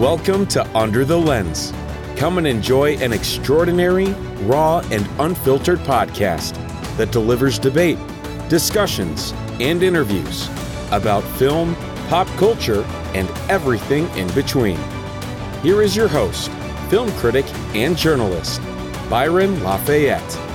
Welcome to Under the Lens. Come and enjoy an extraordinary, raw, and unfiltered podcast that delivers debate, discussions, and interviews about film, pop culture, and everything in between. Here is your host, film critic and journalist, Byron Lafayette.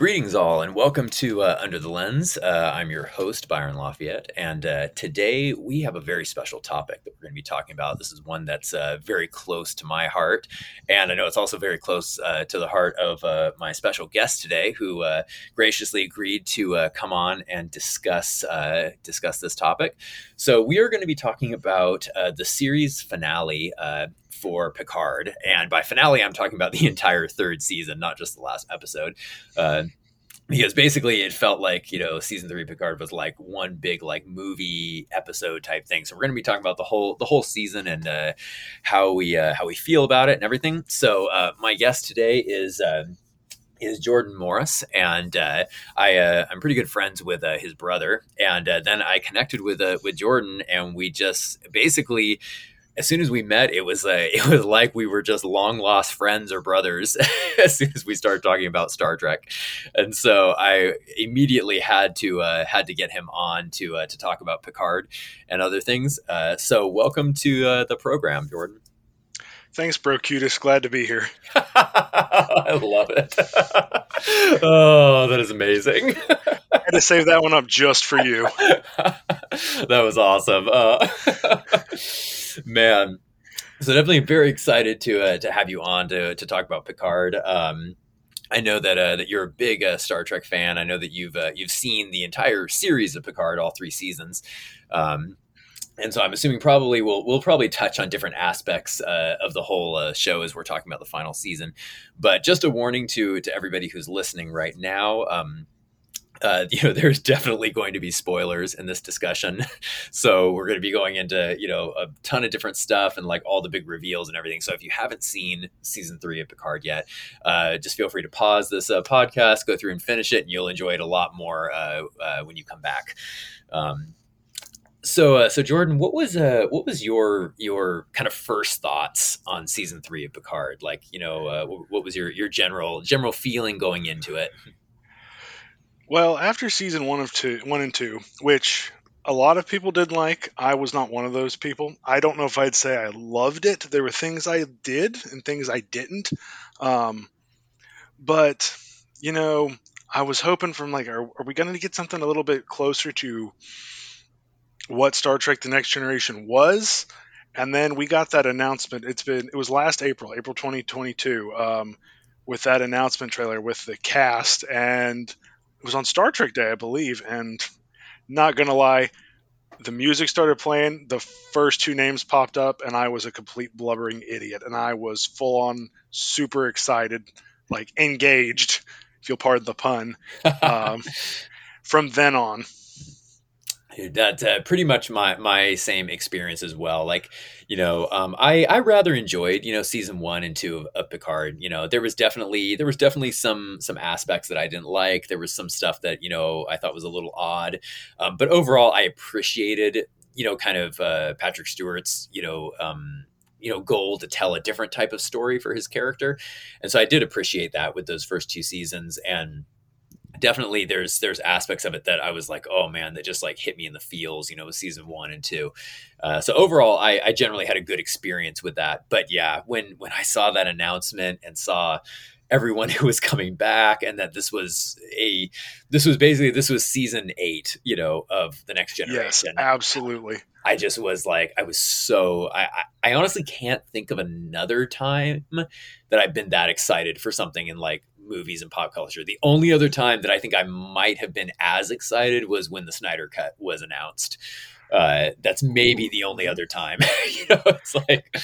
Greetings, all, and welcome to uh, Under the Lens. Uh, I'm your host, Byron Lafayette, and uh, today we have a very special topic that we're going to be talking about. This is one that's uh, very close to my heart, and I know it's also very close uh, to the heart of uh, my special guest today, who graciously agreed to come on and discuss discuss this topic. So we are going to be talking about the series finale for Picard. And by finale, I'm talking about the entire third season, not just the last episode. Uh, because basically it felt like you know season three picard was like one big like movie episode type thing so we're going to be talking about the whole the whole season and uh, how we uh, how we feel about it and everything so uh, my guest today is uh, is Jordan Morris, and uh, I uh, I'm pretty good friends with uh, his brother, and then I connected with with Jordan, and we just basically as soon as we met, it was uh, it was like we were just long lost friends or brothers. as soon as we started talking about Star Trek, and so I immediately had to uh, had to get him on to uh, to talk about Picard and other things. Uh, so welcome to uh, the program, Jordan. Thanks, bro. Cutest. Glad to be here. I love it. oh, that is amazing. I had to save that one up just for you. that was awesome. Man. So definitely very excited to uh, to have you on to to talk about Picard. Um, I know that uh, that you're a big uh, Star Trek fan. I know that you've uh, you've seen the entire series of Picard, all three seasons. Um, and so I'm assuming probably we'll we'll probably touch on different aspects uh, of the whole uh, show as we're talking about the final season. But just a warning to to everybody who's listening right now. Um, uh, you know, there's definitely going to be spoilers in this discussion. so we're going to be going into, you know, a ton of different stuff and like all the big reveals and everything. So if you haven't seen season three of Picard yet, uh, just feel free to pause this uh, podcast, go through and finish it, and you'll enjoy it a lot more uh, uh, when you come back. Um, so, uh, so Jordan, what was what was your your kind of first thoughts on season three of Picard? Like, you know, uh, what was your your general general feeling going into it? Well, after season one of two, one and two, which a lot of people did like, I was not one of those people. I don't know if I'd say I loved it. There were things I did and things I didn't. Um, but you know, I was hoping from like, are, are we going to get something a little bit closer to what Star Trek: The Next Generation was? And then we got that announcement. It's been it was last April, April 2022, um, with that announcement trailer with the cast and it was on Star Trek Day, I believe, and not gonna lie, the music started playing, the first two names popped up, and I was a complete blubbering idiot, and I was full on super excited, like engaged, if you'll pardon the pun, um, from then on. That's uh, pretty much my my same experience as well. Like, you know, um, I I rather enjoyed you know season one and two of, of, Picard. You know, there was definitely there was definitely some some aspects that I didn't like. There was some stuff that you know I thought was a little odd, um, but overall I appreciated you know kind of uh, Patrick Stewart's you know. Um, you know goal to tell a different type of story for his character and so i did appreciate that with those first two seasons and definitely there's there's aspects of it that I was like, oh man, that just like hit me in the feels, you know, with season one and two. Uh, so overall, I, I generally had a good experience with that. But yeah, when when I saw that announcement and saw everyone who was coming back and that this was a this was basically this was season eight you know of the next generation yes absolutely i just was like i was so I, I honestly can't think of another time that i've been that excited for something in like movies and pop culture. The only other time that I think I might have been as excited was when the Snyder Cut was announced. Uh, that's maybe the only other time. you know, it's like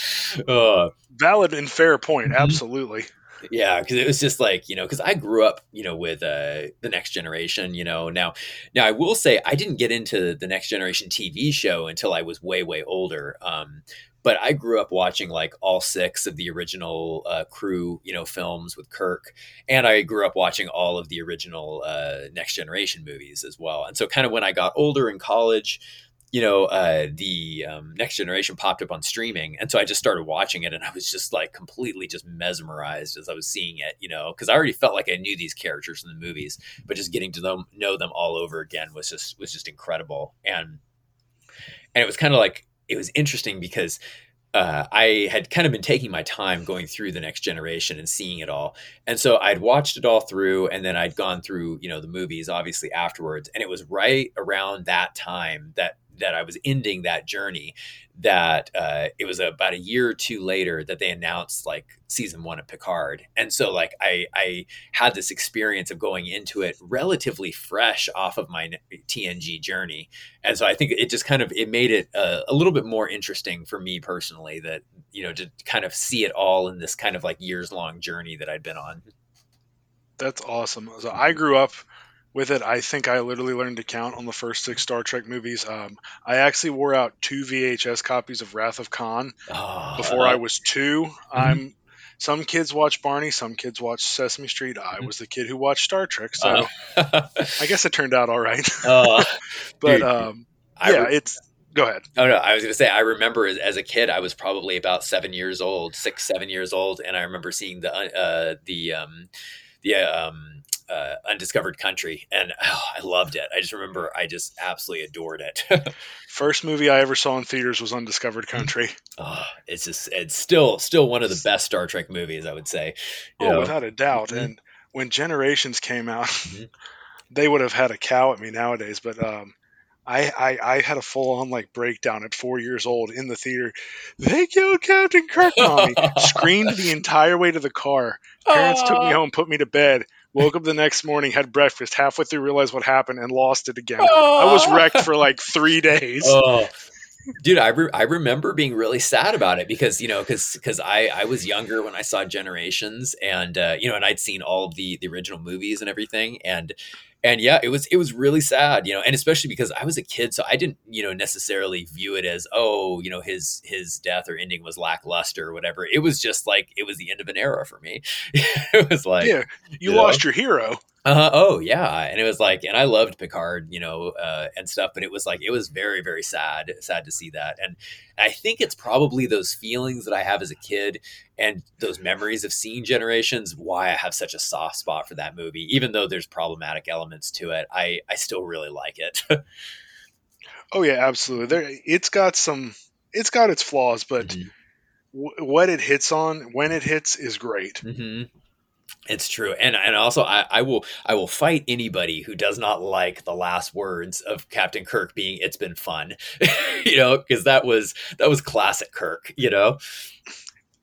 uh, valid and fair point. Mm-hmm. Absolutely. Yeah, because it was just like you know, because I grew up, you know, with uh, the Next Generation. You know, now now I will say I didn't get into the Next Generation TV show until I was way way older. Um, but I grew up watching like all six of the original uh, crew, you know, films with Kirk, and I grew up watching all of the original uh, Next Generation movies as well. And so, kind of when I got older in college, you know, uh, the um, Next Generation popped up on streaming, and so I just started watching it, and I was just like completely just mesmerized as I was seeing it, you know, because I already felt like I knew these characters in the movies, but just getting to them know them all over again was just was just incredible, and and it was kind of like it was interesting because uh, I had kind of been taking my time going through the next generation and seeing it all. And so I'd watched it all through and then I'd gone through, you know, the movies obviously afterwards. And it was right around that time that that I was ending that journey that uh, it was about a year or two later that they announced like season one of Picard, and so like I I had this experience of going into it relatively fresh off of my TNG journey, and so I think it just kind of it made it a, a little bit more interesting for me personally that you know to kind of see it all in this kind of like years long journey that I'd been on. That's awesome. So I grew up with it, I think I literally learned to count on the first six Star Trek movies. Um, I actually wore out two VHS copies of Wrath of Khan oh, before I was 2 mm-hmm. I'm some kids watch Barney, some kids watch Sesame Street. I mm-hmm. was the kid who watched Star Trek, so uh, I guess it turned out all right. uh, but um, yeah, re- it's go ahead. Oh no, I was going to say I remember as, as, a kid, I was probably about seven years old, six, seven years old, and I remember seeing the uh, the um, the um, uh, Undiscovered Country, and oh, I loved it. I just remember I just absolutely adored it. First movie I ever saw in theaters was Undiscovered Country. Oh, it's just it's still still one of the best Star Trek movies, I would say. You oh, know? without a doubt. Mm-hmm. And when Generations came out, mm-hmm. they would have had a cow at me nowadays, but um, I, I, I had a full on like breakdown at four years old in the theater. They killed Captain Kirk, mommy! Screamed the entire way to the car. Parents took me home, put me to bed. Woke up the next morning, had breakfast, halfway through realized what happened, and lost it again. I was wrecked for like three days. Oh. Dude, I, re- I remember being really sad about it because you know because because I I was younger when I saw Generations and uh, you know and I'd seen all of the the original movies and everything and and yeah it was it was really sad you know and especially because i was a kid so i didn't you know necessarily view it as oh you know his his death or ending was lackluster or whatever. It was just like it was the end of an era for me. It was like yeah you, you lost know? your hero uh, oh yeah, and it was like, and I loved Picard, you know, uh, and stuff, but it was like, it was very, very sad, sad to see that, and I think it's probably those feelings that I have as a kid and those memories of seeing Generations why I have such a soft spot for that movie, even though there's problematic elements to it. I I still really like it. oh yeah, absolutely. There, it's got some, it's got its flaws, but. Mm-hmm. what it hits on when it hits is great. Mm-hmm. It's true, and and also I, I will I will fight anybody who does not like the last words of Captain Kirk being "It's been fun," you know, because that was that was classic Kirk, you know.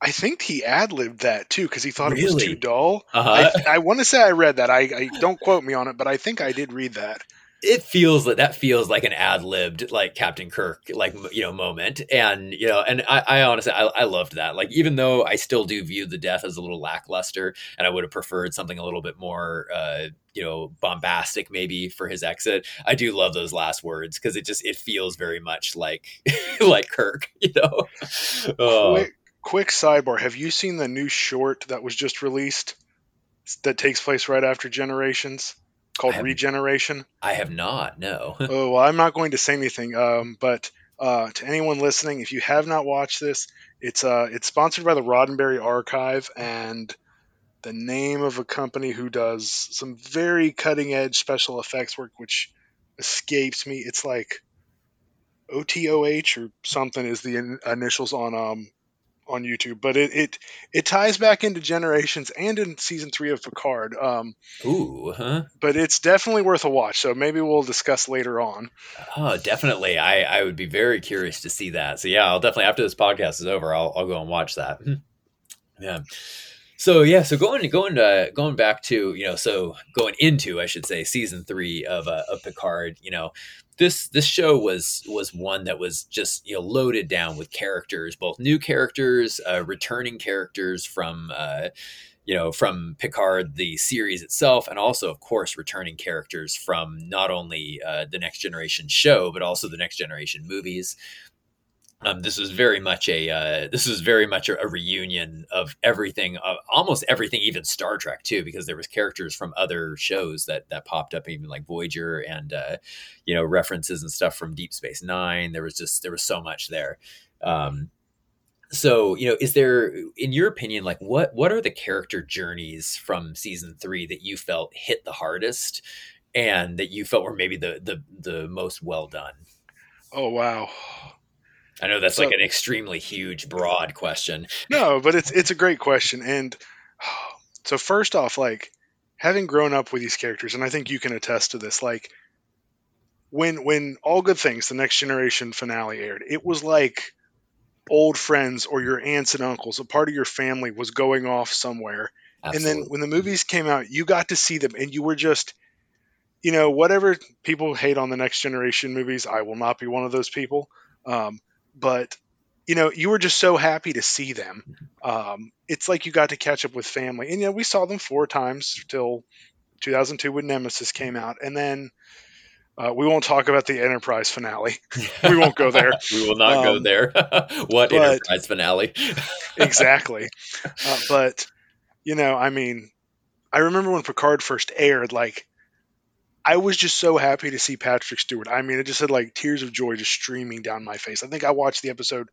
I think he ad libbed that too because he thought really? it was too dull. Uh-huh. I, I want to say I read that. I, I don't quote me on it, but I think I did read that it feels like that feels like an ad libbed like Captain Kirk like you know moment, and you know, and I, I honestly I, I, loved that. Like even though I still do view the death as a little lackluster, and I would have preferred something a little bit more uh, you know bombastic maybe for his exit. I do love those last words because it just it feels very much like like Kirk, you know. Quick, quick sidebar: Have you seen the new short that was just released that takes place right after Generations? Called I have, Regeneration? I have not. No. oh well, I'm not going to say anything. Um, but uh, to anyone listening, if you have not watched this, it's uh, it's sponsored by the Roddenberry Archive and the name of a company who does some very cutting edge special effects work, which escapes me. It's like OTOH or something is the in- initials on um on YouTube, but it, it it ties back into Generations and in season three of Picard. Um, Ooh, huh? But it's definitely worth a watch. So maybe we'll discuss later on. Oh, definitely. I I would be very curious to see that. So yeah, I'll definitely after this podcast is over, I'll I'll go and watch that. Hmm. Yeah. So yeah, so going going to going back to you know, so going into I should say season three of uh, of Picard, you know, this this show was was one that was just you know loaded down with characters, both new characters, uh, returning characters from uh, you know from Picard the series itself, and also of course returning characters from not only uh, the Next Generation show but also the Next Generation movies. Um, this was very much a uh, this was very much a, a reunion of everything, uh, almost everything, even Star Trek too, because there was characters from other shows that that popped up, even like Voyager and uh, you know references and stuff from Deep Space Nine. There was just there was so much there. Um, so you know, is there, in your opinion, like what what are the character journeys from season three that you felt hit the hardest, and that you felt were maybe the the the most well done? Oh wow. I know that's so, like an extremely huge, broad question. No, but it's it's a great question. And so first off, like having grown up with these characters, and I think you can attest to this, like when when All Good Things, the next generation finale aired, it was like old friends or your aunts and uncles, a part of your family was going off somewhere. Absolutely. And then when the movies came out, you got to see them and you were just you know, whatever people hate on the next generation movies, I will not be one of those people. Um, but you know, you were just so happy to see them. Um, it's like you got to catch up with family, and you know, we saw them four times till 2002 when Nemesis came out, and then uh, we won't talk about the Enterprise finale. we won't go there. we will not um, go there. what but, Enterprise finale? exactly. Uh, but you know, I mean, I remember when Picard first aired, like I was just so happy to see Patrick Stewart. I mean, it just had like tears of joy just streaming down my face. I think I watched the episode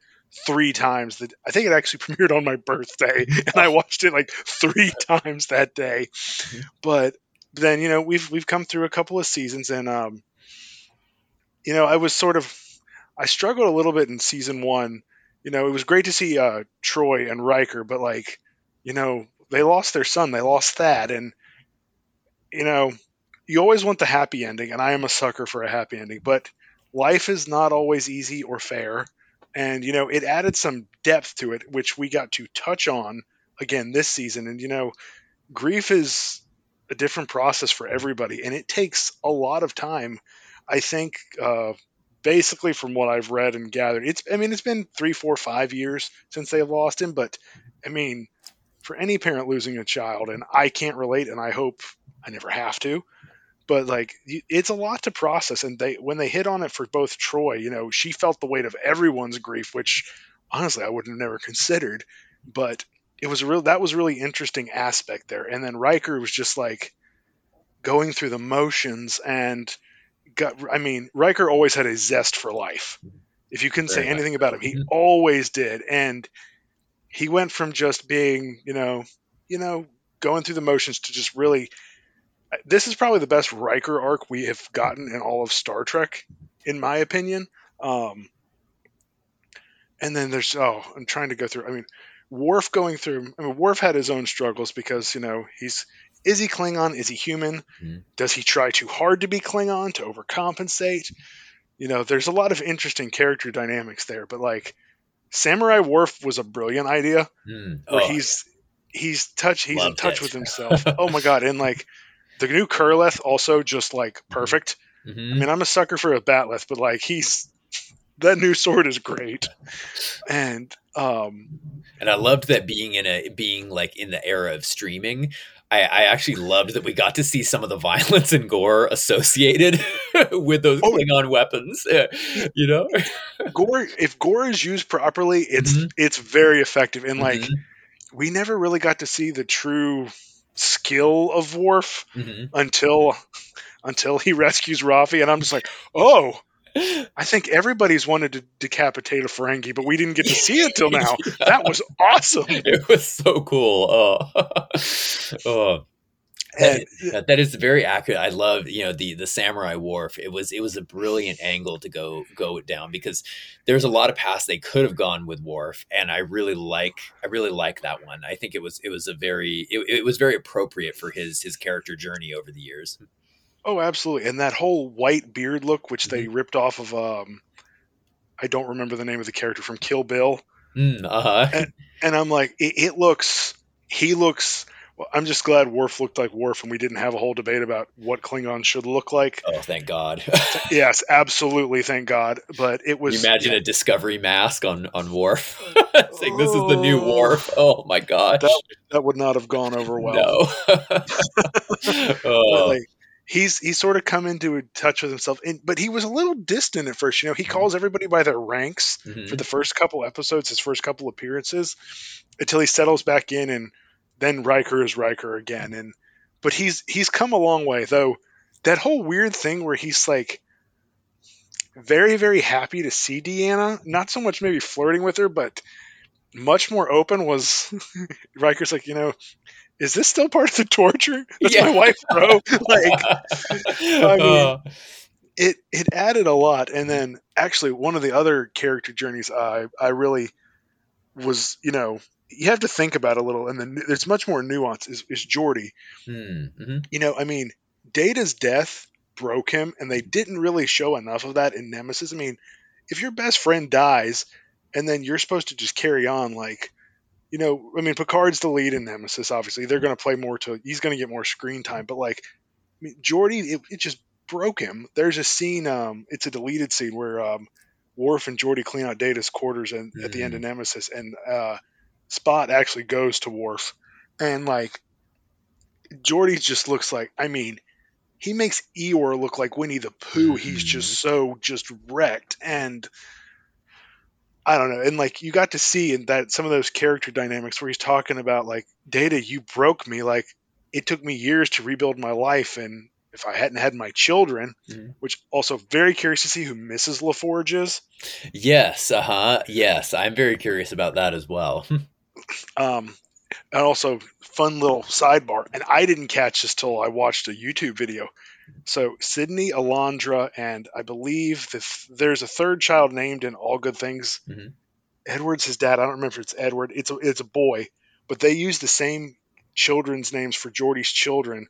three times. That I think it actually premiered on my birthday, and I watched it like three times that day. But then you know we've we've come through a couple of seasons, and um, you know I was sort of I struggled a little bit in season one. You know, it was great to see uh, Troi and Riker, but like, you know, they lost their son, they lost Thad, and you know you always want the happy ending, and I am a sucker for a happy ending, but life is not always easy or fair. And, you know, it added some depth to it, which we got to touch on again this season. And, you know, grief is a different process for everybody, and it takes a lot of time. I think, uh, basically, from what I've read and gathered, it's, I mean, it's been three, four, five years since they lost him, but I mean, for any parent losing a child, and I can't relate, and I hope I never have to but like it's a lot to process and they when they hit on it for both Troi you know she felt the weight of everyone's grief which honestly i would have never considered but it was real that was really interesting aspect there. And then riker was just like going through the motions and got i mean riker always had a zest for life. If you couldn't say anything about him he mm-hmm. always did and he went from just being you know you know going through the motions to just really this is probably the best Riker arc we have gotten in all of Star Trek, in my opinion. Um, and then there's oh, I'm trying to go through. I mean, Worf going through. I mean, Worf had his own struggles because you know he's is he Klingon? Is he human? Mm-hmm. Does he try too hard to be Klingon to overcompensate? You know, there's a lot of interesting character dynamics there, but like Samurai Worf was a brilliant idea mm. where oh, he's he's touch he's in touch it. with himself. oh my god, and like the new Kurleth also just like perfect. Mm-hmm. I mean, I'm a sucker for a bat'leth, but like he's that new sword is great, and um, and I loved that being in a being like in the era of streaming. I, I actually loved that we got to see some of the violence and gore associated with those oh, Klingon weapons. You know, gore. If gore is used properly, it's mm-hmm. it's very effective. And like, mm-hmm. we never really got to see the true skill of Worf mm-hmm. until until he rescues Raffi, and I'm just like, oh. I think everybody's wanted to decapitate a Ferengi, but we didn't get to see it till now. yeah. That was awesome. It was so cool. Oh, oh. That, that is very accurate. I love you know the the samurai Worf. It was it was a brilliant angle to go go down because there's a lot of paths they could have gone with Worf, and I really like I really like that one. I think it was it was a very it, it was very appropriate for his his character journey over the years. Oh, absolutely, and that whole white beard look, which they mm-hmm. ripped off of um, I don't remember the name of the character from Kill Bill. Mm, uh-huh. and, and I'm like, it, it looks he looks well, I'm just glad Worf looked like Worf, and we didn't have a whole debate about what Klingon should look like. Oh, thank God! yes, absolutely, thank God. But it was. you imagine yeah. a Discovery mask on on Worf, saying this is the new Worf. Oh my gosh, that, that would not have gone over well. No. oh. like, he's he's sort of come into touch with himself and but he was a little distant at first you know he Mm-hmm. calls everybody by their ranks for Mhm. the first couple episodes his first couple appearances until he settles back in and then Riker is Riker again. And but he's he's come a long way though. That whole weird thing where he's like very very happy to see Deanna not so much maybe flirting with her but much more open was Riker's like you know is this still part of the torture? That's Yeah. my wife bro. Like I mean, Uh, it it added a lot. And then actually one of the other character journeys i i really was you know you have to think about a little and then there's much more nuance is, is Geordi. Hmm, mhm. you know i mean data's death broke him and they didn't really show enough of that in nemesis. I mean if your best friend dies and then you're supposed to just carry on like you know i mean picard's the lead in nemesis obviously. They're going to play more to he's going to get more screen time but like i mean Geordi it, it just broke him. There's a scene um it's a deleted scene where um Worf and Geordi clean out Data's quarters and at the end of Nemesis and uh Spot actually goes to Worf and like Geordi just looks like I mean he makes Eeyore look like Winnie the Pooh. He's just so just wrecked and I don't know. And like you got to see in that some of those character dynamics where he's talking about like Data, you broke me. Like it took me years to rebuild my life, and if I hadn't had my children, Mhm. which also very curious to see who Mrs. LaForge is. Yes, uh huh. Yes, I'm very curious about that as well. Um, and also fun little sidebar, and I didn't catch this till I watched a YouTube video. So Sydney, Alondra, and I believe the th- there's a third child named in All Good Things. Mhm. Edward's his dad. I don't remember if it's Edward. It's a it's a boy, but they use the same children's names for Geordi's children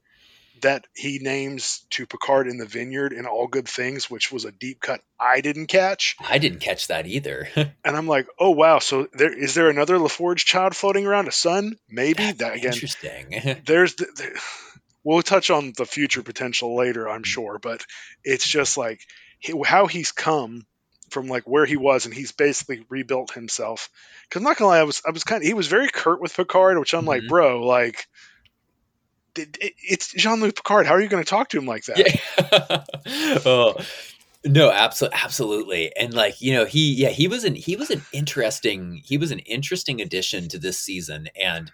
that he names to Picard in the Vineyard in All Good Things, which was a deep cut I didn't catch. I didn't catch that either. And I'm like, oh wow, so there is there another LaForge child floating around? A son? Maybe that again. Interesting. There's the, the, we'll touch on the future potential later, I'm sure, but it's just like how he's come from like where he was, and he's basically rebuilt himself. Because I'm not gonna lie, I was I was kind of he was very curt with Picard, which I'm like, Mhm. bro, like. It- it- It's Jean-Luc Picard. How are you going to talk to him like that? Yeah. oh, no, absolutely, absolutely. And like you know, he yeah he was an he was an interesting he was an interesting addition to this season, and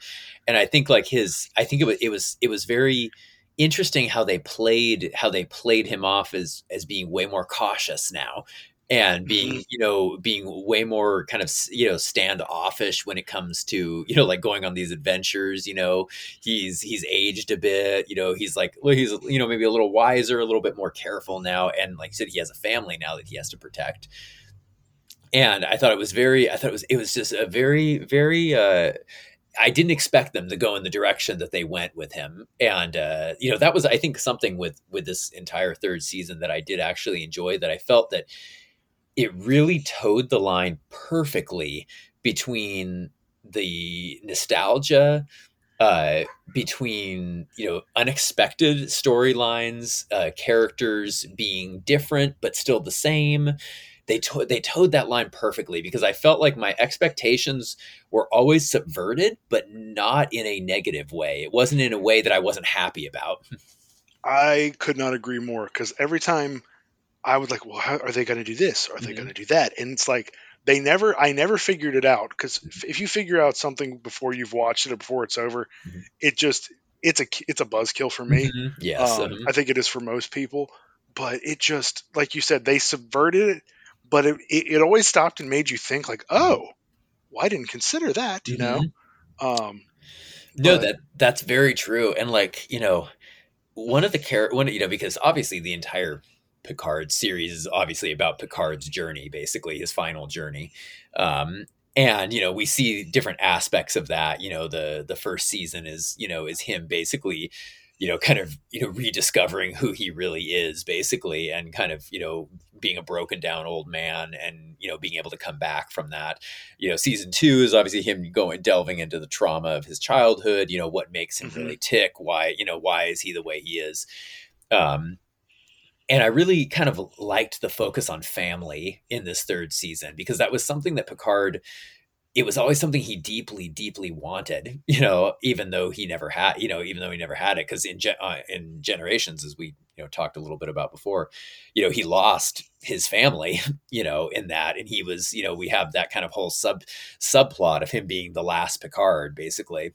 and I think like his I think it was it was it was very interesting how they played how they played him off as as being way more cautious now and being you know being way more kind of you know standoffish when it comes to you know like going on these adventures you know? He's he's aged a bit you know? He's like well he's you know maybe a little wiser a little bit more careful now and like i said he has a family now that he has to protect. And i thought it was very i thought it was it was just a very very uh I didn't expect them to go in the direction that they went with him, and uh, you know that was, I think, something with with this entire third season that I did actually enjoy. That I felt that it really toed the line perfectly between the nostalgia uh, between you know unexpected storylines, uh, characters being different but still the same. They to- they toed that line perfectly because I felt like my expectations were always subverted, but not in a negative way. It wasn't in a way that I wasn't happy about. I could not agree more because every time I was like, well, how are they going to do this? Are they Mhm. going to do that? And it's like they never, I never figured it out because if, if you figure out something before you've watched it or before it's over, Mhm. it just it's a it's a buzzkill for me. Mhm. Yes, Um. I think it is for most people, but it just like you said, they subverted it, but it it, it always stopped and made you think like, oh, well, I didn't consider that, you know. Um, No, But- that that's very true. And like, you know, one of the char one, you know, because obviously the entire Picard series is obviously about Picard's journey, basically his final journey. Um, and you know, we see different aspects of that. You know, the the first season is, you know, is him basically, you know, kind of, you know, rediscovering who he really is, basically, and kind of, you know, being a broken down old man and, you know, being able to come back from that you know season two is obviously him going delving into the trauma of his childhood you know what makes him Mhm. really tick why you know why is he the way he is um and i really kind of liked the focus on family in this third season because that was something that picard it was always something he deeply, deeply wanted, you know, even though he never had, you know, even though he never had it. Cause in, uh, in generations, as we, you know, talked a little bit about before, you know, he lost his family, you know, in that. And he was, you know, we have that kind of whole sub subplot of him being the last Picard, basically.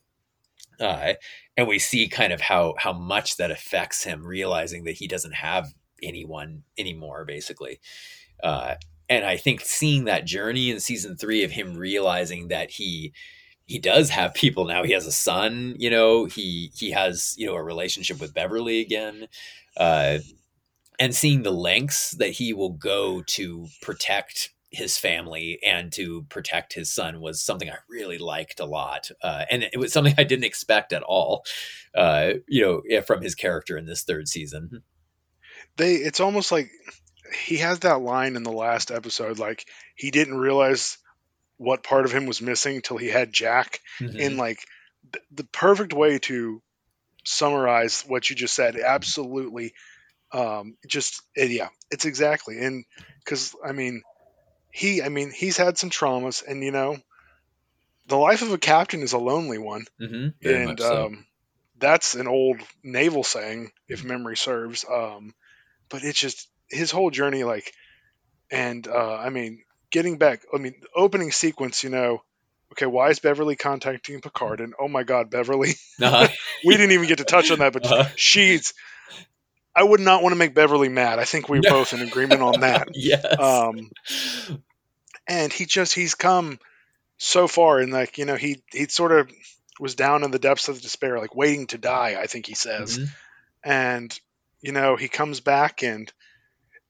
Uh, and we see kind of how, how much that affects him realizing that he doesn't have anyone anymore, basically. Uh, and I think seeing that journey in season three of him realizing that he he does have people now. He has a son, you know. He he has you know a relationship with Beverly again, uh, and seeing the lengths that he will go to protect his family and to protect his son was something I really liked a lot, uh, and it was something I didn't expect at all, uh, you know, from his character in this third season. They, it's almost like he has that line in the last episode like he didn't realize what part of him was missing till he had Jack mm-hmm. in like th- the perfect way to summarize what you just said absolutely um just yeah it's exactly and cuz I mean he I mean he's had some traumas and you know the life of a captain is a lonely one mm-hmm. and so. um that's an old naval saying if memory serves um but it's just his whole journey, like, and uh, I mean, getting back, I mean, opening sequence, you know, okay, why is Beverly contacting Picard? And oh my God, Beverly, uh-huh. we didn't even get to touch on that, but uh-huh. she's. I would not want to make Beverly mad. I think we're both in agreement on that. yes. Um, and he just he's come so far, and like you know, he he sort of was down in the depths of despair, like waiting to die. I think he says, mm-hmm. and you know, he comes back and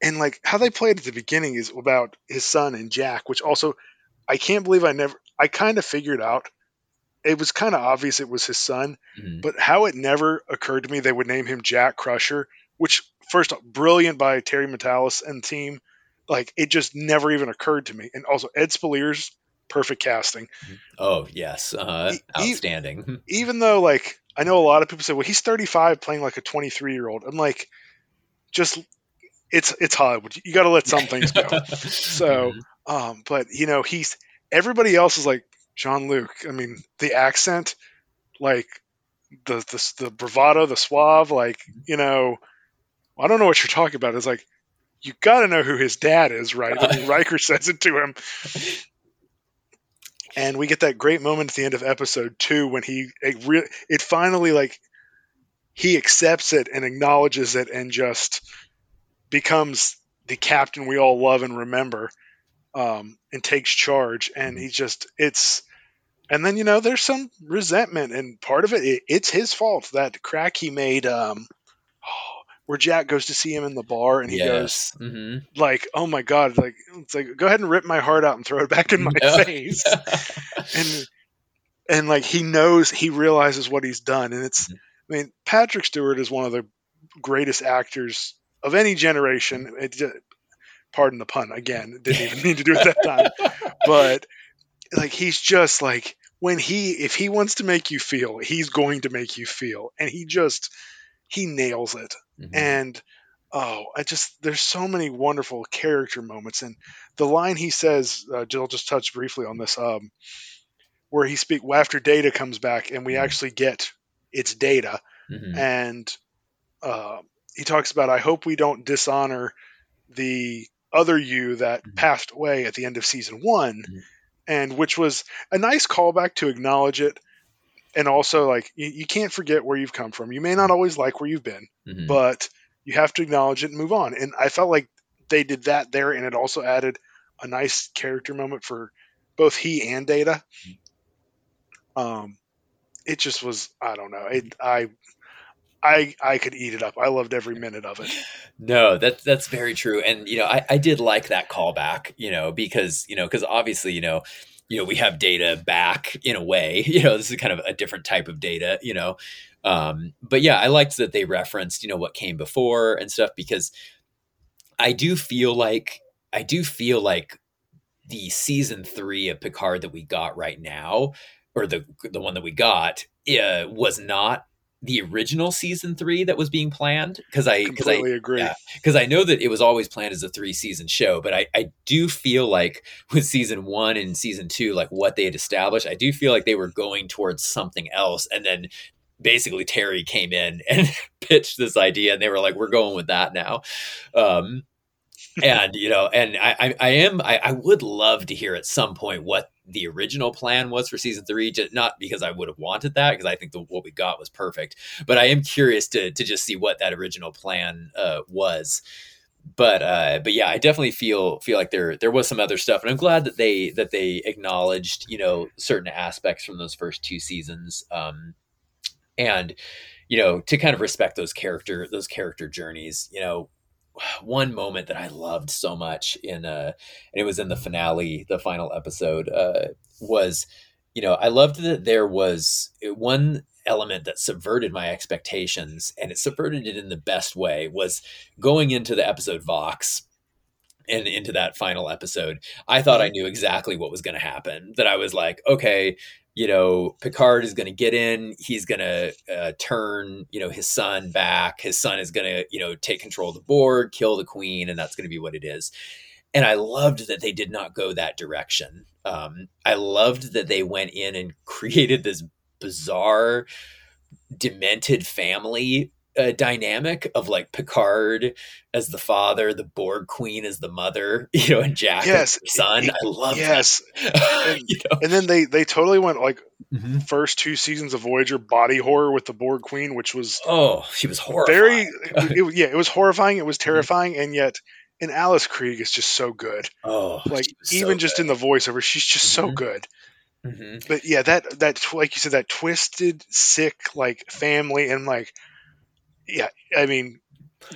and like how they played at the beginning is about his son and Jack, which also I can't believe I never I kind of figured out. It was kind of obvious it was his son, mm-hmm. but how it never occurred to me they would name him Jack Crusher, which first off, brilliant by Terry Matalas and team. Like it just never even occurred to me. And also Ed Speleers, perfect casting. Oh yes, uh, outstanding. even though like I know a lot of people say, well, he's 35 playing like a 23 year old. I'm like, just it's it's Hollywood. You got to let some things go. so, mm-hmm. um, but you know, he's everybody else is like Jean Luc. I mean, the accent, like the the the bravado, the suave, like you know, I don't know what you're talking about. It's like you got to know who his dad is, right? I mean, Riker says it to him. And we get that great moment at the end of episode two when he it, re- it finally like he accepts it and acknowledges it and just becomes the captain we all love and remember um, and takes charge. And he just it's and then you know there's some resentment and part of it, it it's his fault that crack he made um, where Jack goes to see him in the bar and he yes. goes mm-hmm. like oh my god like it's like go ahead and rip my heart out and throw it back in my no. face and and like he knows he realizes what he's done and it's. I mean Patrick Stewart is one of the greatest actors of any generation. It, pardon the pun again. Didn't even mean to do it that time, but like he's just like when he if he wants to make you feel, he's going to make you feel, and he just he nails it. Mm-hmm. And oh, I just there's so many wonderful character moments, and the line he says, uh, Jill just touched briefly on this, um, where he speak well, after Data comes back, and we mm-hmm. actually get its Data, mm-hmm. and uh, he talks about I hope we don't dishonor the other you that mm-hmm. passed away at the end of season one, mm-hmm. and which was a nice callback to acknowledge it. And also, like, you, you, can't forget where you've come from. You may not always like where you've been, mm-hmm. but you have to acknowledge it and move on. And I felt like they did that there, and it also added a nice character moment for both he and Data. Mm-hmm. Um, it just was, I don't know. It, I I I could eat it up. I loved every minute of it. No, that's that's very true. And you know, I, I did like that callback, you know, because, you know, because obviously, you know, you know, we have data back in a way. You know, this is kind of a different type of data, you know. Um, but yeah, I liked that they referenced, you know, what came before and stuff because I do feel like I do feel like the season three of Picard that we got right now, or the the one that we got, uh, was not the original season three that was being planned because I completely I, agree. Because yeah, I know that it was always planned as a three season show, but I, I do feel like with season one and season two, like what they had established, I do feel like they were going towards something else. And then basically Terry came in and pitched this idea and they were like, we're going with that now. Um, and you know, and I, I, I am, I, I would love to hear at some point what the original plan was for season three. Not because I would have wanted that, because I think the, what we got was perfect. But I am curious to to just see what that original plan uh, was. But uh, but yeah, I definitely feel feel like there there was some other stuff, and I'm glad that they that they acknowledged you know certain aspects from those first two seasons. Um, and you know to kind of respect those character those character journeys you know one moment that I loved so much in uh and it was in the finale, the final episode, uh was you know, I loved that there was one element that subverted my expectations and it subverted it in the best way was going into the episode Vox and into that final episode. I thought I mm-hmm. knew exactly what was going to happen. That I was like, okay, you know, Picard is going to get in. He's going to uh, turn, you know, his son back. His son is going to, you know, take control of the Borg, kill the queen, and that's going to be what it is. And I loved that they did not go that direction. Um, I loved that they went in and created this bizarre, demented family uh, dynamic of like Picard as the father, the Borg Queen as the mother, you know, and Jack yes, as the son. I love yes. and, you know? and, then they they totally went like mm-hmm. first two seasons of Voyager body horror with the Borg Queen, which was oh, she was horrifying. Very, it, yeah, it was horrifying. It was mm-hmm. terrifying, mm-hmm. and yet. And Alice Krige is just so good. Oh, like even so just in the voiceover, she's just mm-hmm. so good. Mm-hmm. But yeah, that that like you said, that twisted, sick like family, and like yeah, I mean,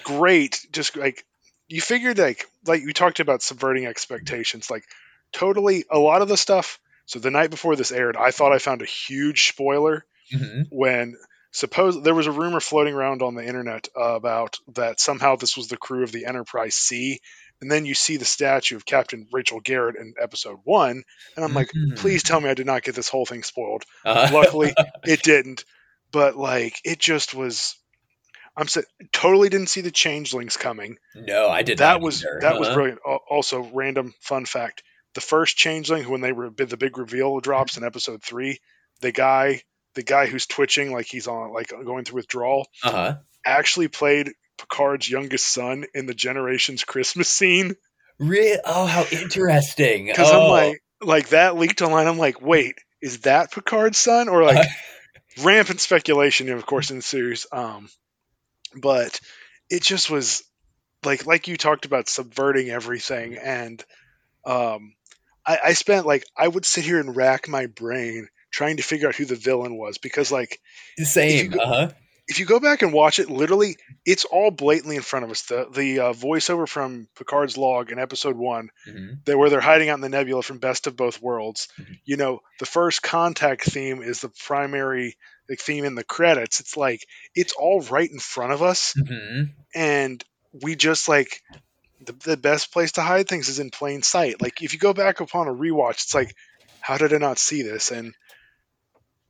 great. Just like you figured, like like you talked about subverting expectations. Like totally, a lot of the stuff. So the night before this aired, I thought I found a huge spoiler mm-hmm. when suppose there was a rumor floating around on the internet about that somehow this was the crew of the Enterprise C. And then you see the statue of Captain Rachel Garrett in episode one, and I'm like, mm-hmm. please tell me I did not get this whole thing spoiled. Uh-huh. Luckily, it didn't. But like, it just was I'm saying totally didn't see the changelings coming. No, I did. That was either. that uh-huh. was brilliant. Also, random fun fact: the first changeling when they were the big reveal drops in episode three, the guy the guy who's twitching like he's on like going through withdrawal, uh-huh. actually played Picard's youngest son in the Generations Christmas scene. Really? Oh, how interesting! Because oh. I'm like, like that leaked online. I'm like, wait, is that Picard's son? Or like, rampant speculation, of course, ensues. Um, but it just was like like you talked about subverting everything and um I, I spent like I would sit here and rack my brain trying to figure out who the villain was because like same go, uh-huh if you go back and watch it literally it's all blatantly in front of us the the uh, voiceover from picard's log in episode one mm-hmm. that where they're hiding out in the nebula from best of both worlds mm-hmm. you know the first contact theme is the primary like theme in the credits. It's like it's all right in front of us, mm-hmm. and we just like the, the best place to hide things is in plain sight. Like if you go back upon a rewatch, it's like, how did I not see this? And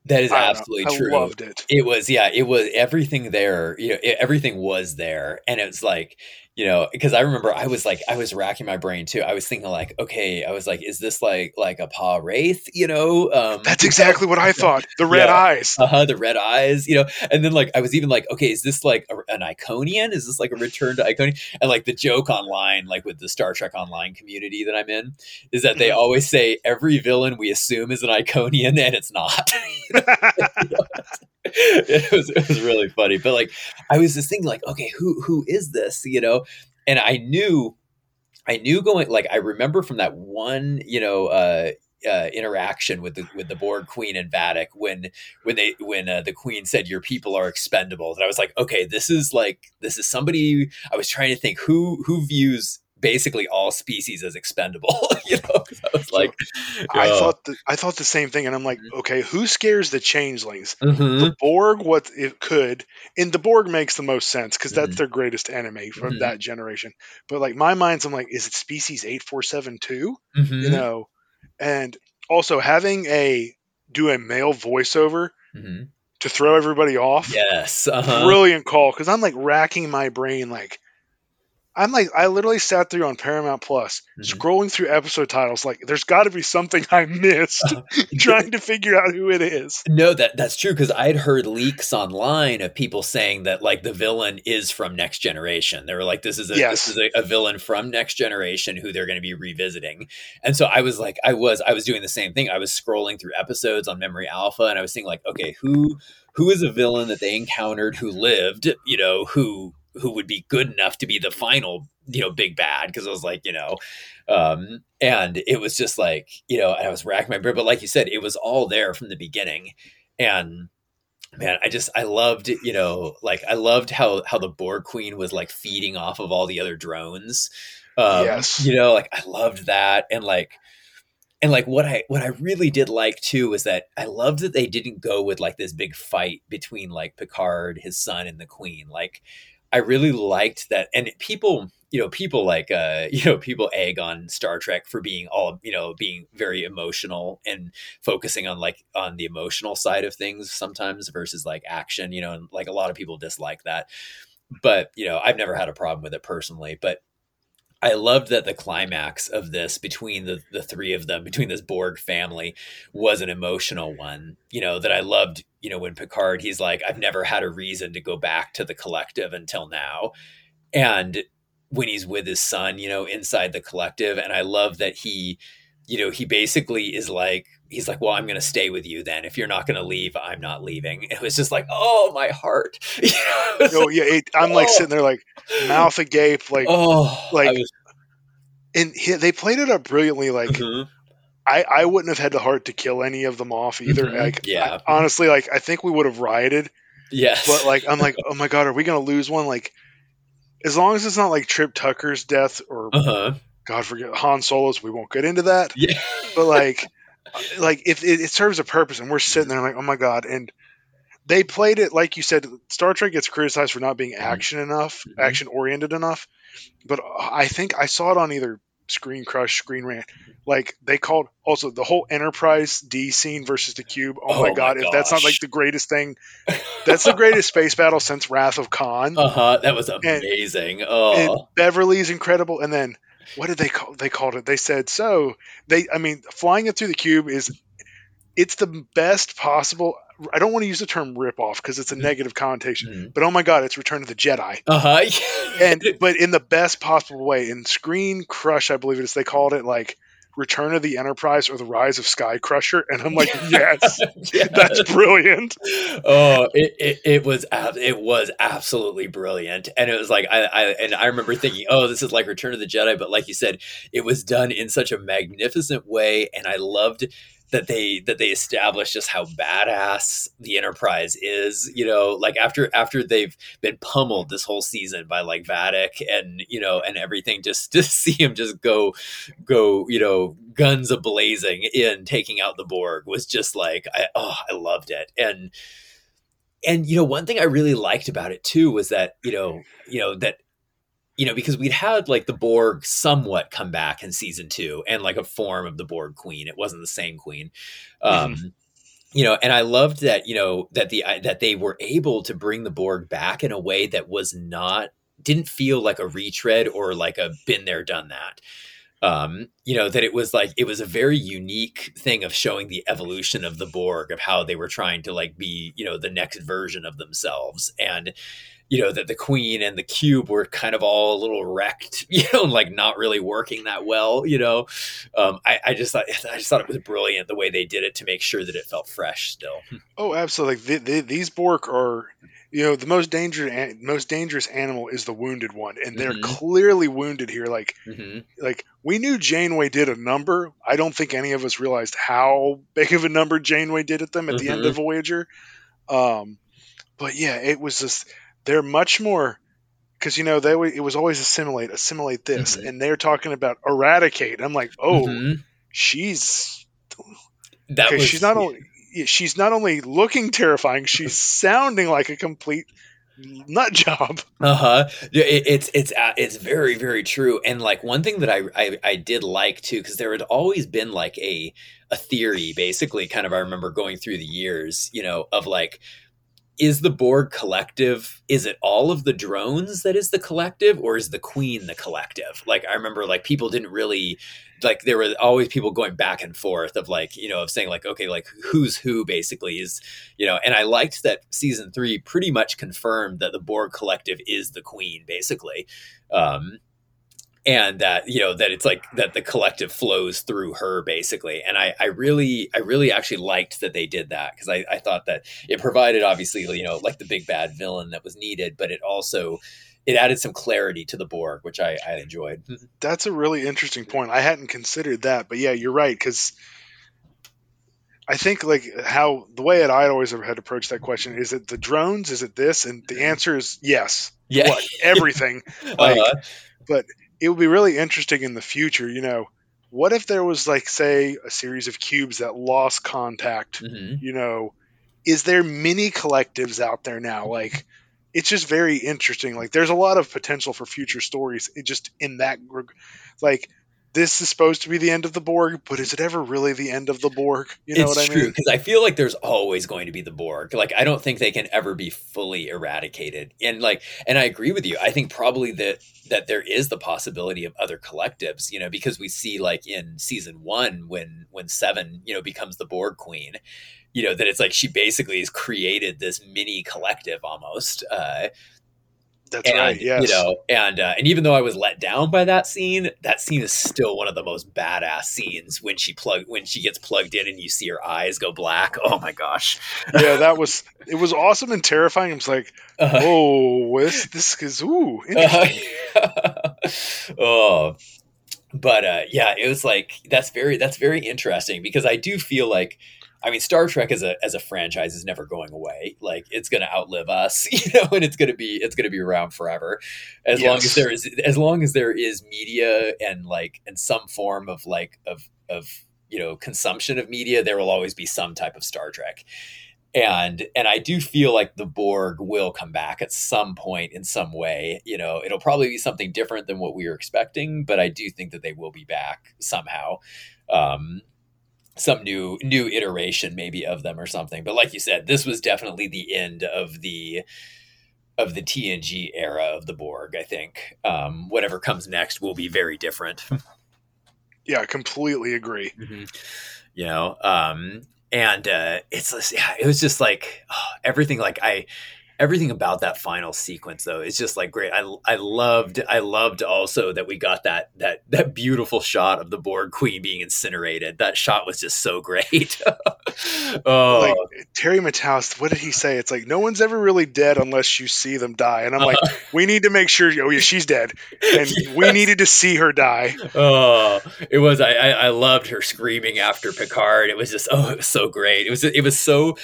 that is absolutely true. I loved it. It was, yeah, it was everything there. You know, it, everything was there, and it's like, you know because i remember i was like i was racking my brain too. I was thinking like okay i was like is this like like a Pah-wraith you know um that's exactly what i thought. The red yeah. eyes. Uh-huh the red eyes you know? And then like i was even like okay is this like a, an iconian? Is this like a return to iconian? And like the joke online like with the star trek online community that i'm in is that they mm-hmm. always say every villain we assume is an iconian and it's not it was it was really funny. But like I was just thinking like, okay, who who is this? You know? And I knew I knew going like I remember from that one, you know, uh uh, interaction with the with the Borg Queen and Vadic when when they when uh, the Queen said your people are expendable and I was like okay this is like this is somebody I was trying to think who who views basically all species as expendable. you know, I was like, I thought the, I thought the same thing, and I'm like, mm-hmm. okay, who scares the changelings? Mm-hmm. The Borg, what it could, and the Borg makes the most sense because that's mm-hmm. their greatest enemy from mm-hmm. that generation. But like my mind's, I'm like, is it species eight four seven two? You mm-hmm. know, and also having a do a male voiceover. to throw everybody off. Yes, uh-huh. Brilliant call because I'm like racking my brain like I'm like I literally sat through on Paramount Plus Mhm. scrolling through episode titles like there's got to be something I missed trying to figure out who it is. No, that that's true because I'd heard leaks online of people saying that like the villain is from Next Generation. They were like, "This is a Yes. this is a, a villain from Next Generation who they're going to be revisiting." And so I was like, I was I was doing the same thing. I was scrolling through episodes on Memory Alpha, and I was thinking like, okay, who who is a villain that they encountered who lived? You know, who who would be good enough to be the final you know big bad because I was like you know um and it was just like you know i was racking my brain but like you said it was all there from the beginning. And man i just i loved you know like i loved how how the borg queen was like feeding off of all the other drones. Um Yes. you know like i loved that. And like and like what i what i really did like too was that i loved that they didn't go with like this big fight between like picard his son and the queen. Like i really liked that and people you know people like uh you know people egg on star trek for being all you know being very emotional and focusing on like on the emotional side of things sometimes versus like action you know and like a lot of people dislike that. But you know i've never had a problem with it personally but I loved that the climax of this between the, the three of them, between this Borg family, was an emotional one. You know, that I loved, you know, when Picard, he's like, I've never had a reason to go back to the collective until now. And when he's with his son, you know, inside the collective. And I love that he, you know, he basically is like, he's like, well, I'm going to stay with you then. If you're not going to leave, I'm not leaving. It was just like, oh, my heart. You know, it No, yeah, it, I'm like Oh. sitting there like mouth agape, like, oh, like, was, and he, they played it up brilliantly. Like, Mhm. I, I wouldn't have had the heart to kill any of them off either. Mhm, Like, yeah. I- honestly, like, I think we would have rioted, yes. but like, I'm like, oh my god, are we gonna lose one? Like, as long as it's not like Trip Tucker's death or uh-huh. God forget Han Solo's, we won't get into that. Yeah. But like, like if it, it serves a purpose, and we're sitting there like, oh my god, and they played it like you said. Star Trek gets criticized for not being action enough, Mhm. action oriented enough. But I think I saw it on either Screen Crush, Screen Rant. Like they called also the whole Enterprise D scene versus the Cube. Oh, Oh my my god! If that's not like the greatest thing, that's the greatest space battle since Wrath of Khan. Uh-huh. That was amazing. Oh. and Beverly's incredible. And then what did they call? They called it. They said so. They, I mean, flying it through the cube is it's the best possible. I don't want to use the term rip off because it's a Mhm. negative connotation. Mhm. But oh my god, it's Return of the Jedi. Uh-huh. And but in the best possible way. In Screen Crush, I believe it is. They called it like Return of the Enterprise or the Rise of Sky Crusher. And I'm like, yes, Yeah. that's brilliant. oh, it, it, it was it was absolutely brilliant, and it was like I, I and I remember thinking, oh, this is like Return of the Jedi, but like you said, it was done in such a magnificent way, and I loved that they that they established just how badass the Enterprise is. You know, like after after they've been pummeled this whole season by like Vadic and you know and everything, just to see him just go go you know guns a blazing in taking out the Borg was just like I oh I loved it and and you know one thing I really liked about it too was that you know you know that you know because we'd had like the Borg somewhat come back in season two and like a form of the Borg Queen. It wasn't the same Queen. Um you know and I loved that you know that the that they were able to bring the Borg back in a way that was not didn't feel like a retread or like a been there done that. Um, you know that it was like it was a very unique thing of showing the evolution of the Borg of how they were trying to like be you know the next version of themselves. And you know that the queen and the cube were kind of all a little wrecked you know like not really working that well you know um, I, I just thought I just thought it was brilliant the way they did it to make sure that it felt fresh still Oh, absolutely. Th th these Borg are, you know, the most dangerous most dangerous animal is the wounded one, and they're Mhm. clearly wounded here. Like, hmm like we knew Janeway did a number. I don't think any of us realized how big of a number Janeway did at them at the end Mhm. of Voyager. Um, but yeah, it was just they're much more because you know they it was always assimilate, assimilate this, Mhm. and they're talking about eradicate. I'm like, oh, Mhm. she's that was she's not only she's not only looking terrifying, she's sounding like a complete nut job. Uh-huh. Yeah, it, it's it's uh, it's very very true. And like one thing that I I, I did like too cuz there had always been like a a theory basically kind of I remember going through the years, you know, of like is the Borg collective? Is it all of the drones that is the collective, or is the Queen the collective? Like I remember, like people didn't really like there were always people going back and forth of like you know of saying like okay like who's who basically is you know and i liked that season three pretty much confirmed that the borg collective is the queen basically um and that you know that it's like that the collective flows through her basically and i i really i really actually liked that they did that because I, I thought that it provided obviously you know like the big bad villain that was needed but it also it added some clarity to the borg which i i enjoyed that's a really interesting point i hadn't considered that but yeah you're right because I think like how the way that I always had approached that question is it the drones? Is it this? And the answer is yes. Yeah, what, everything. Like, uh-huh. but it would be really interesting in the future. You know, what if there was like say a series of cubes that lost contact? Mm-hmm. You know, is there mini collectives out there now? Like, it's just very interesting. Like, there's a lot of potential for future stories. It just in that like this is supposed to be the end of the Borg, but is it ever really the end of the Borg? You know it's what I mean? Because I feel like there's always going to be the Borg. Like I don't think they can ever be fully eradicated. And like, and I agree with you. I think probably that that there is the possibility of other collectives. You know, because we see like in season one when when Seven you know becomes the Borg Queen. You know that it's like she basically has created this mini collective almost. Uh, that's and, right. Yes. You know, and uh, and even though I was let down by that scene, that scene is still one of the most badass scenes when she plug when she gets plugged in and you see her eyes go black. Oh my gosh. yeah, that was it was awesome and terrifying. I was like, uh, oh, this this is ooh interesting. Uh, oh, but uh, yeah, it was like that's very that's very interesting because I do feel like I mean, Star Trek as a as a franchise is never going away. Like it's going to outlive us, you know, and it's going to be it's going to be around forever, as yes. long as there is as long as there is media and like and some form of like of of you know consumption of media, there will always be some type of Star Trek. And and I do feel like the Borg will come back at some point in some way. You know, it'll probably be something different than what we were expecting, but I do think that they will be back somehow. Um, some new new iteration maybe of them or something. But like you said, this was definitely the end of the of the TNG era of the Borg. I think um, whatever comes next will be very different. yeah, I completely agree. Mm-hmm. You know, um, and uh, it's yeah, it was just like oh, everything. Like I everything about that final sequence though is just like great. I I loved I loved also that we got that that that beautiful shot of the Borg Queen being incinerated. That shot was just so great. oh. Like Terry Matalas, what did he say? It's like no one's ever really dead unless you see them die. And I'm like, uh, we need to make sure. Oh yeah, she's dead, and yes. we needed to see her die. Oh, it was. I, I I loved her screaming after Picard. It was just oh, it was so great. It was it was so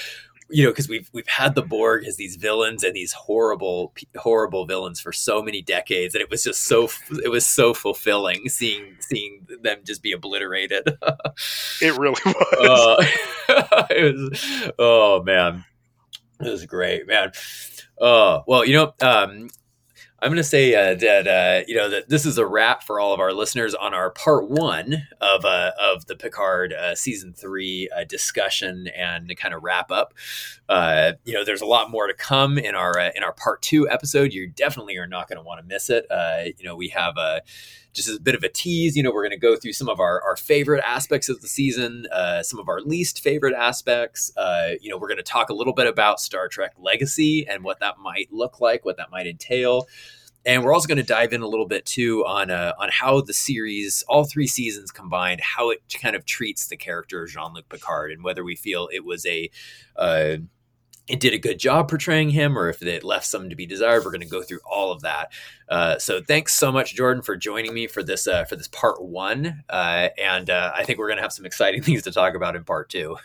you know, because we've we've had the Borg as these villains and these horrible horrible villains for so many decades, and it was just so it was so fulfilling seeing seeing them just be obliterated. it really was. Uh, it was. Oh man, it was great, man. Oh well, you know, um, I'm going to say uh, that uh, you know that this is a wrap for all of our listeners on our part one of uh, of the Picard uh, season three uh, discussion and kind of wrap up. Uh, you know, there's a lot more to come in our in our part two episode. You definitely are not going to want to miss it. you know, we have a just as a bit of a tease, you know, we're going to go through some of our, our favorite aspects of the season, uh, some of our least favorite aspects. Uh, you know, we're going to talk a little bit about Star Trek Legacy and what that might look like, what that might entail. And we're also going to dive in a little bit too on uh, on how the series, all three seasons combined, how it kind of treats the character Jean Luc Picard, and whether we feel it was a uh, it did a good job portraying him or if it left some to be desired we're going to go through all of that. Uh, so thanks so much jordan for joining me for this uh, for this part one uh, and uh, i think we're going to have some exciting things to talk about in part two